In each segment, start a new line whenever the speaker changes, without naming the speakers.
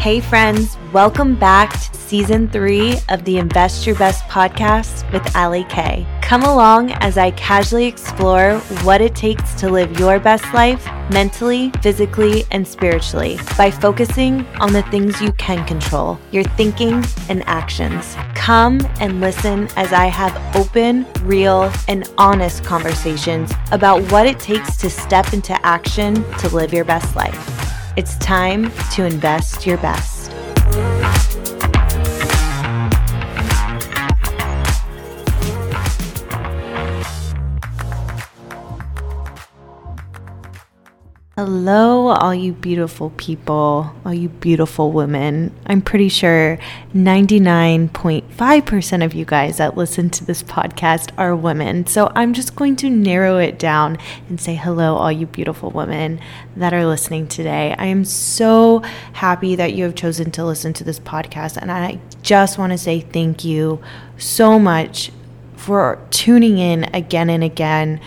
Hey, friends, welcome back to season three of the Invest Your Best podcast with Ali Kay. Come along as I casually explore what it takes to live your best life mentally, physically, and spiritually by focusing on the things you can control your thinking and actions. Come and listen as I have open, real, and honest conversations about what it takes to step into action to live your best life. It's time to invest your best. Hello, all you beautiful people, all you beautiful women. I'm pretty sure 99.5% of you guys that listen to this podcast are women. So I'm just going to narrow it down and say hello, all you beautiful women that are listening today. I am so happy that you have chosen to listen to this podcast. And I just want to say thank you so much for tuning in again and again.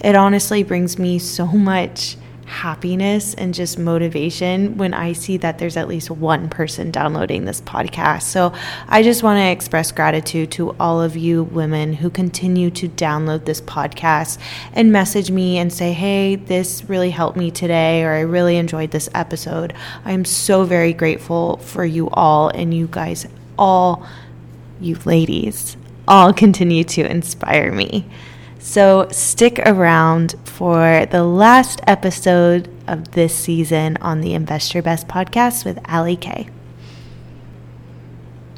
It honestly brings me so much happiness and just motivation when I see that there's at least one person downloading this podcast. So I just want to express gratitude to all of you women who continue to download this podcast and message me and say, hey, this really helped me today, or I really enjoyed this episode. I'm so very grateful for you all and you guys, all you ladies, all continue to inspire me. So stick around for the last episode of this season on the Invest Your Best podcast with Ali Kay.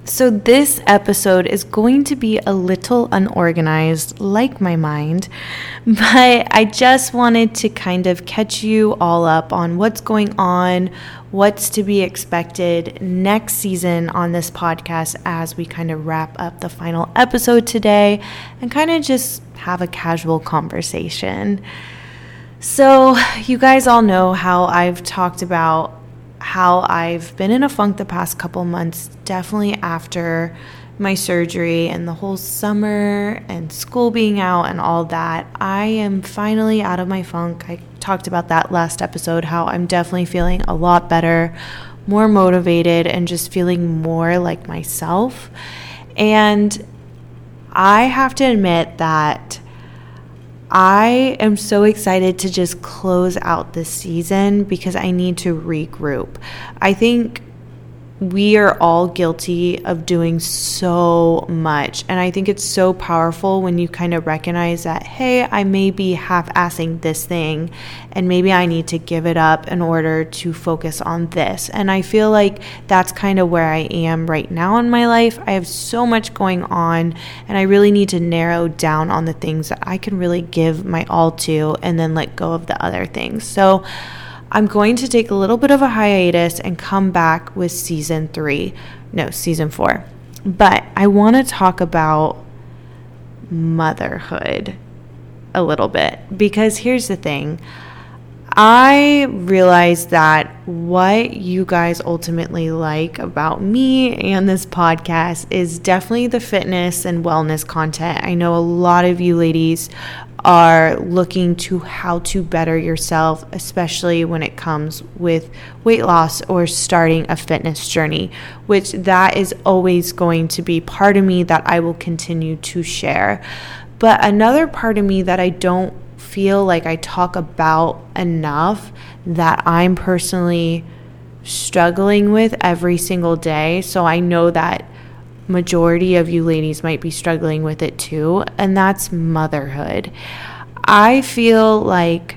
So, this episode is going to be a little unorganized, like my mind, but I just wanted to kind of catch you all up on what's going on, what's to be expected next season on this podcast as we kind of wrap up the final episode today and kind of just have a casual conversation. So, you guys all know how I've talked about how I've been in a funk the past couple months, definitely after my surgery and the whole summer and school being out and all that. I am finally out of my funk. I talked about that last episode, how I'm definitely feeling a lot better, more motivated, and just feeling more like myself. And I have to admit that I am so excited to just close out this season because I need to regroup. I think we are all guilty of doing so much. And I think it's so powerful when you kind of recognize that, hey, I may be half assing this thing and maybe I need to give it up in order to focus on this. And I feel like that's kind of where I am right now in my life. I have so much going on and I really need to narrow down on the things that I can really give my all to and then let go of the other things. So, I'm going to take a little bit of a hiatus and come back with season three. No, season four. But I want to talk about motherhood a little bit because here's the thing. I realize that what you guys ultimately like about me and this podcast is definitely the fitness and wellness content. I know a lot of you ladies are looking to how to better yourself, especially when it comes with weight loss or starting a fitness journey, which that is always going to be part of me that I will continue to share. But another part of me that I don't feel like I talk about enough that I'm personally struggling with every single day. So I know that majority of you ladies might be struggling with it too, and that's motherhood. I feel like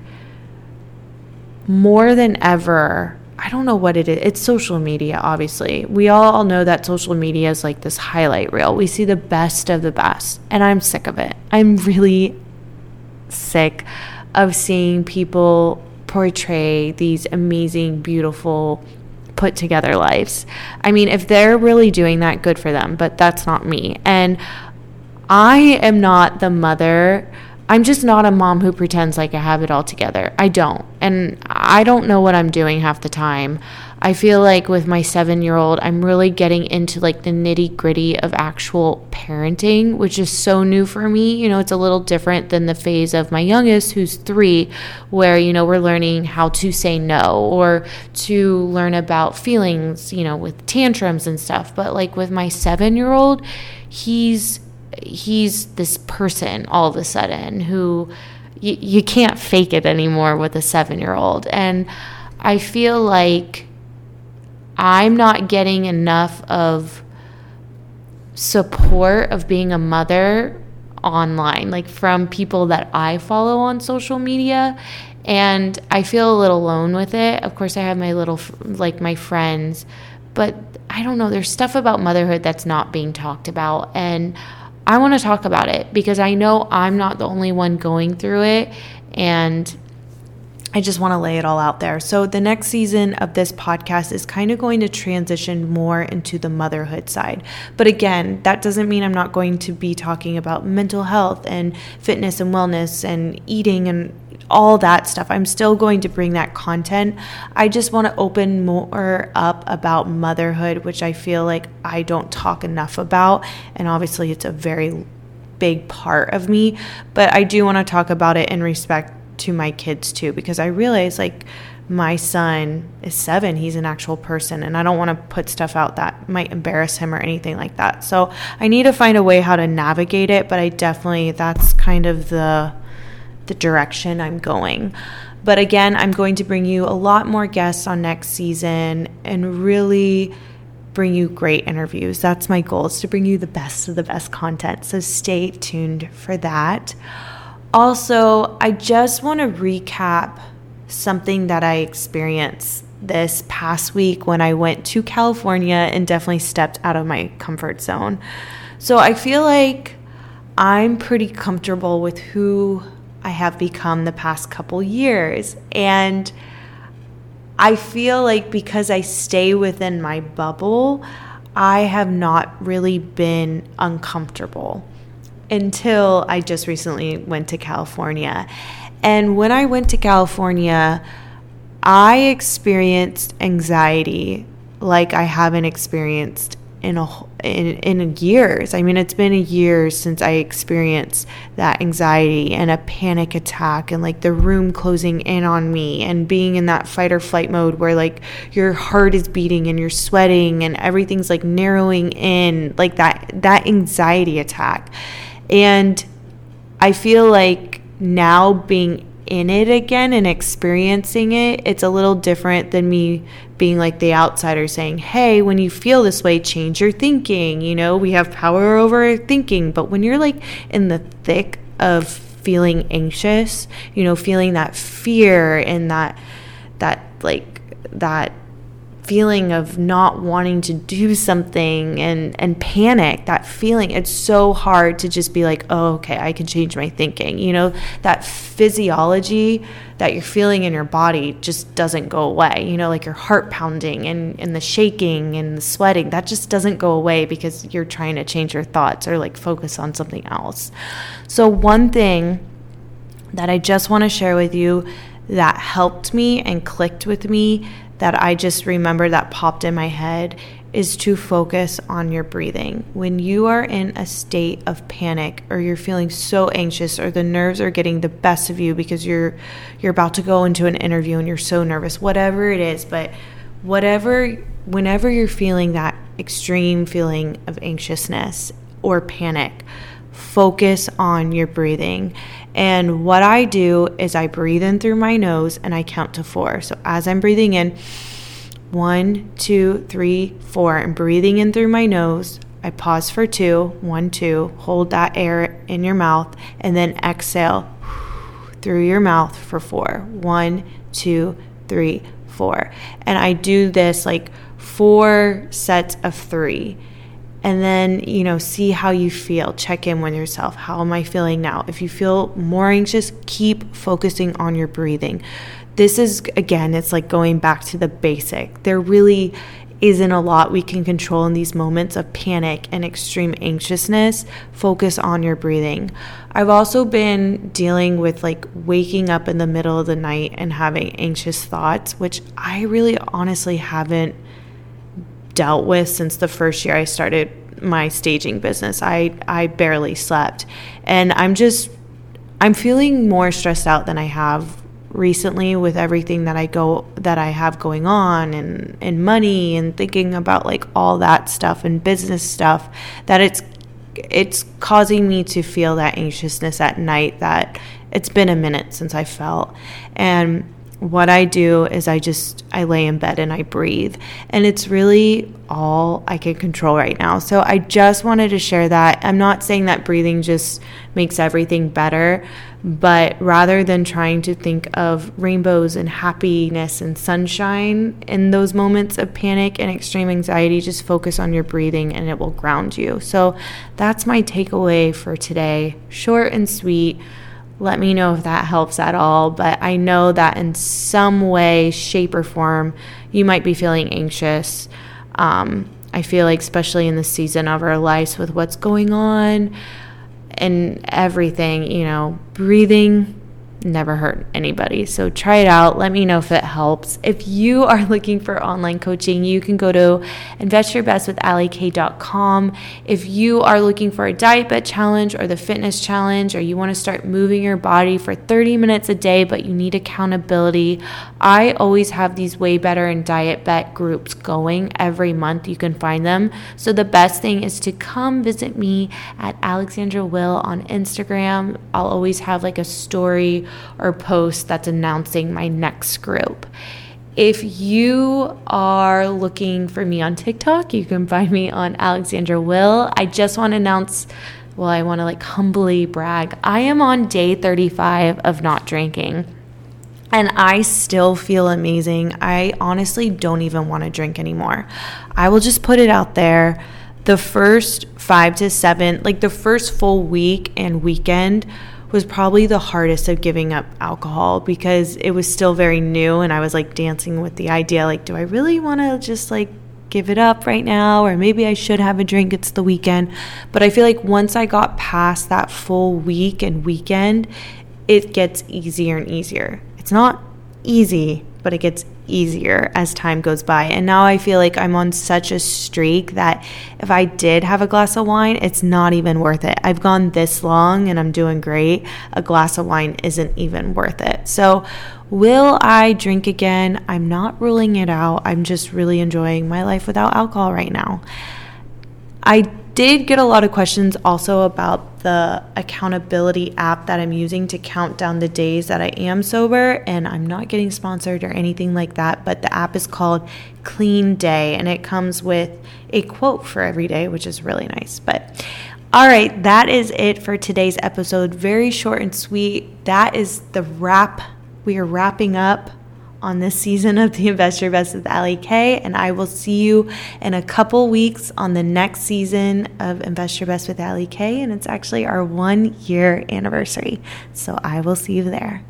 more than ever, I don't know what it is. It's social media, obviously. We all know that social media is like this highlight reel. We see the best of the best, and I'm sick of it. I'm really sick of seeing people portray these amazing, beautiful put together lives. I mean, if they're really doing that, good for them, but that's not me. And I am not the mother I'm just not a mom who pretends like I have it all together. I don't. And I don't know what I'm doing half the time. I feel like with my seven year old, I'm really getting into like the nitty gritty of actual parenting, which is so new for me. You know, it's a little different than the phase of my youngest, who's three, where, you know, we're learning how to say no or to learn about feelings, you know, with tantrums and stuff. But like with my seven year old, he's he's this person all of a sudden who y- you can't fake it anymore with a seven year old. And I feel like I'm not getting enough of support of being a mother online, like from people that I follow on social media. And I feel a little alone with it. Of course, I have my little, like my friends, but I don't know. There's stuff about motherhood that's not being talked about. And I want to talk about it because I know I'm not the only one going through it. And I just want to lay it all out there. So, the next season of this podcast is kind of going to transition more into the motherhood side. But again, that doesn't mean I'm not going to be talking about mental health and fitness and wellness and eating and all that stuff. I'm still going to bring that content. I just want to open more up about motherhood, which I feel like I don't talk enough about. And obviously, it's a very big part of me, but I do want to talk about it in respect to my kids too because I realize like my son is seven. He's an actual person, and I don't want to put stuff out that might embarrass him or anything like that. So I need to find a way how to navigate it, but I definitely, that's kind of the the direction I'm going. But again, I'm going to bring you a lot more guests on next season and really bring you great interviews. That's my goal is to bring you the best of the best content. So stay tuned for that. Also, I just want to recap something that I experienced this past week when I went to California and definitely stepped out of my comfort zone. So I feel like I'm pretty comfortable with who I have become the past couple years. And I feel like because I stay within my bubble, I have not really been uncomfortable until I just recently went to California. And when I went to California, I experienced anxiety like I haven't experienced in a in, in years. I mean, it's been a year since I experienced that anxiety and a panic attack and like the room closing in on me and being in that fight or flight mode where like your heart is beating and you're sweating and everything's like narrowing in, like that that anxiety attack. And I feel like now being in it again and experiencing it, it's a little different than me being like the outsider saying, Hey, when you feel this way, change your thinking. You know, we have power over thinking. But when you're like in the thick of feeling anxious, you know, feeling that fear and that, that like, that feeling of not wanting to do something and and panic that feeling it's so hard to just be like oh okay i can change my thinking you know? That physiology that you're feeling in your body just doesn't go away you know? Like your heart pounding and and the shaking and the sweating that just doesn't go away because you're trying to change your thoughts or like focus on something else. So one thing that i just want to share with you that helped me and clicked with me that I just remember that popped in my head is to focus on your breathing. When you are in a state of panic or you're feeling so anxious or the nerves are getting the best of you because you're you're about to go into an interview and you're so nervous, whatever it is, but whatever whenever you're feeling that extreme feeling of anxiousness or panic, focus on your breathing. And what I do is I breathe in through my nose and I count to four. So as I'm breathing in, one, two, three, four, I'm breathing in through my nose. I pause for two, one, two, hold that air in your mouth, and then exhale through your mouth for four. One, two, three, four. And I do this like four sets of three and then you know see how you feel. Check in with yourself. How am i feeling now? If you feel more anxious keep focusing on your breathing. This is again it's like going back to the basic. There really isn't a lot we can control in these moments of panic and extreme anxiousness, focus on your breathing. I've also been dealing with like waking up in the middle of the night and having anxious thoughts, which I really honestly haven't dealt with since the first year I started my staging business. I I barely slept. And I'm just I'm feeling more stressed out than I have recently with everything that I go that I have going on and and money and thinking about like all that stuff and business stuff that it's it's causing me to feel that anxiousness at night that it's been a minute since I felt and what I do is I just I lay in bed and I breathe and it's really all I can control right now. So I just wanted to share that. I'm not saying that breathing just makes everything better, but rather than trying to think of rainbows and happiness and sunshine in those moments of panic and extreme anxiety, just focus on your breathing and it will ground you. So that's my takeaway for today. Short and sweet let me know if that helps at all. But I know that in some way, shape, or form, you might be feeling anxious. Um, I feel like, especially in the season of our lives with what's going on and everything, you know, breathing never hurt anybody. So try it out. Let me know if it helps. If you are looking for online coaching, you can go to investyourbestwithallieK.com. If you are looking for a DietBet challenge or the fitness challenge, or you want to start moving your body for 30 minutes a day, but you need accountability, I always have these WayBetter and DietBet groups going every month. You can find them. So the best thing is to come visit me at Alexandra Will on Instagram. I'll always have like a story or post that's announcing my next group. If you are looking for me on TikTok, you can find me on Alexandra Will. I just want to announce, well, I want to like humbly brag. I am on day 35 of not drinking. And I still feel amazing. I honestly don't even want to drink anymore. I will just put it out there. The first five to seven, like the first full week and weekend, was probably the hardest of giving up alcohol because it was still very new and I was like dancing with the idea like do I really want to just like give it up right now or maybe I should have a drink it's the weekend. But I feel like once I got past that full week and weekend it gets easier and easier. It's not easy but it gets easier as time goes by. And now I feel like I'm on such a streak that if I did have a glass of wine, it's not even worth it. I've gone this long and I'm doing great. A glass of wine isn't even worth it. So, will I drink again? I'm not ruling it out. I'm just really enjoying my life without alcohol right now. I did get a lot of questions also about the accountability app that I'm using to count down the days that I am sober. And I'm not getting sponsored or anything like that, but the app is called Clean Day and it comes with a quote for every day, which is really nice. But all right, that is it for today's episode. Very short and sweet. That is the wrap. We are wrapping up on this season of the Invest Your Best with Ali K. And I will see you in a couple weeks on the next season of Invest Your Best with Ali K. And it's actually our one year anniversary. So I will see you there.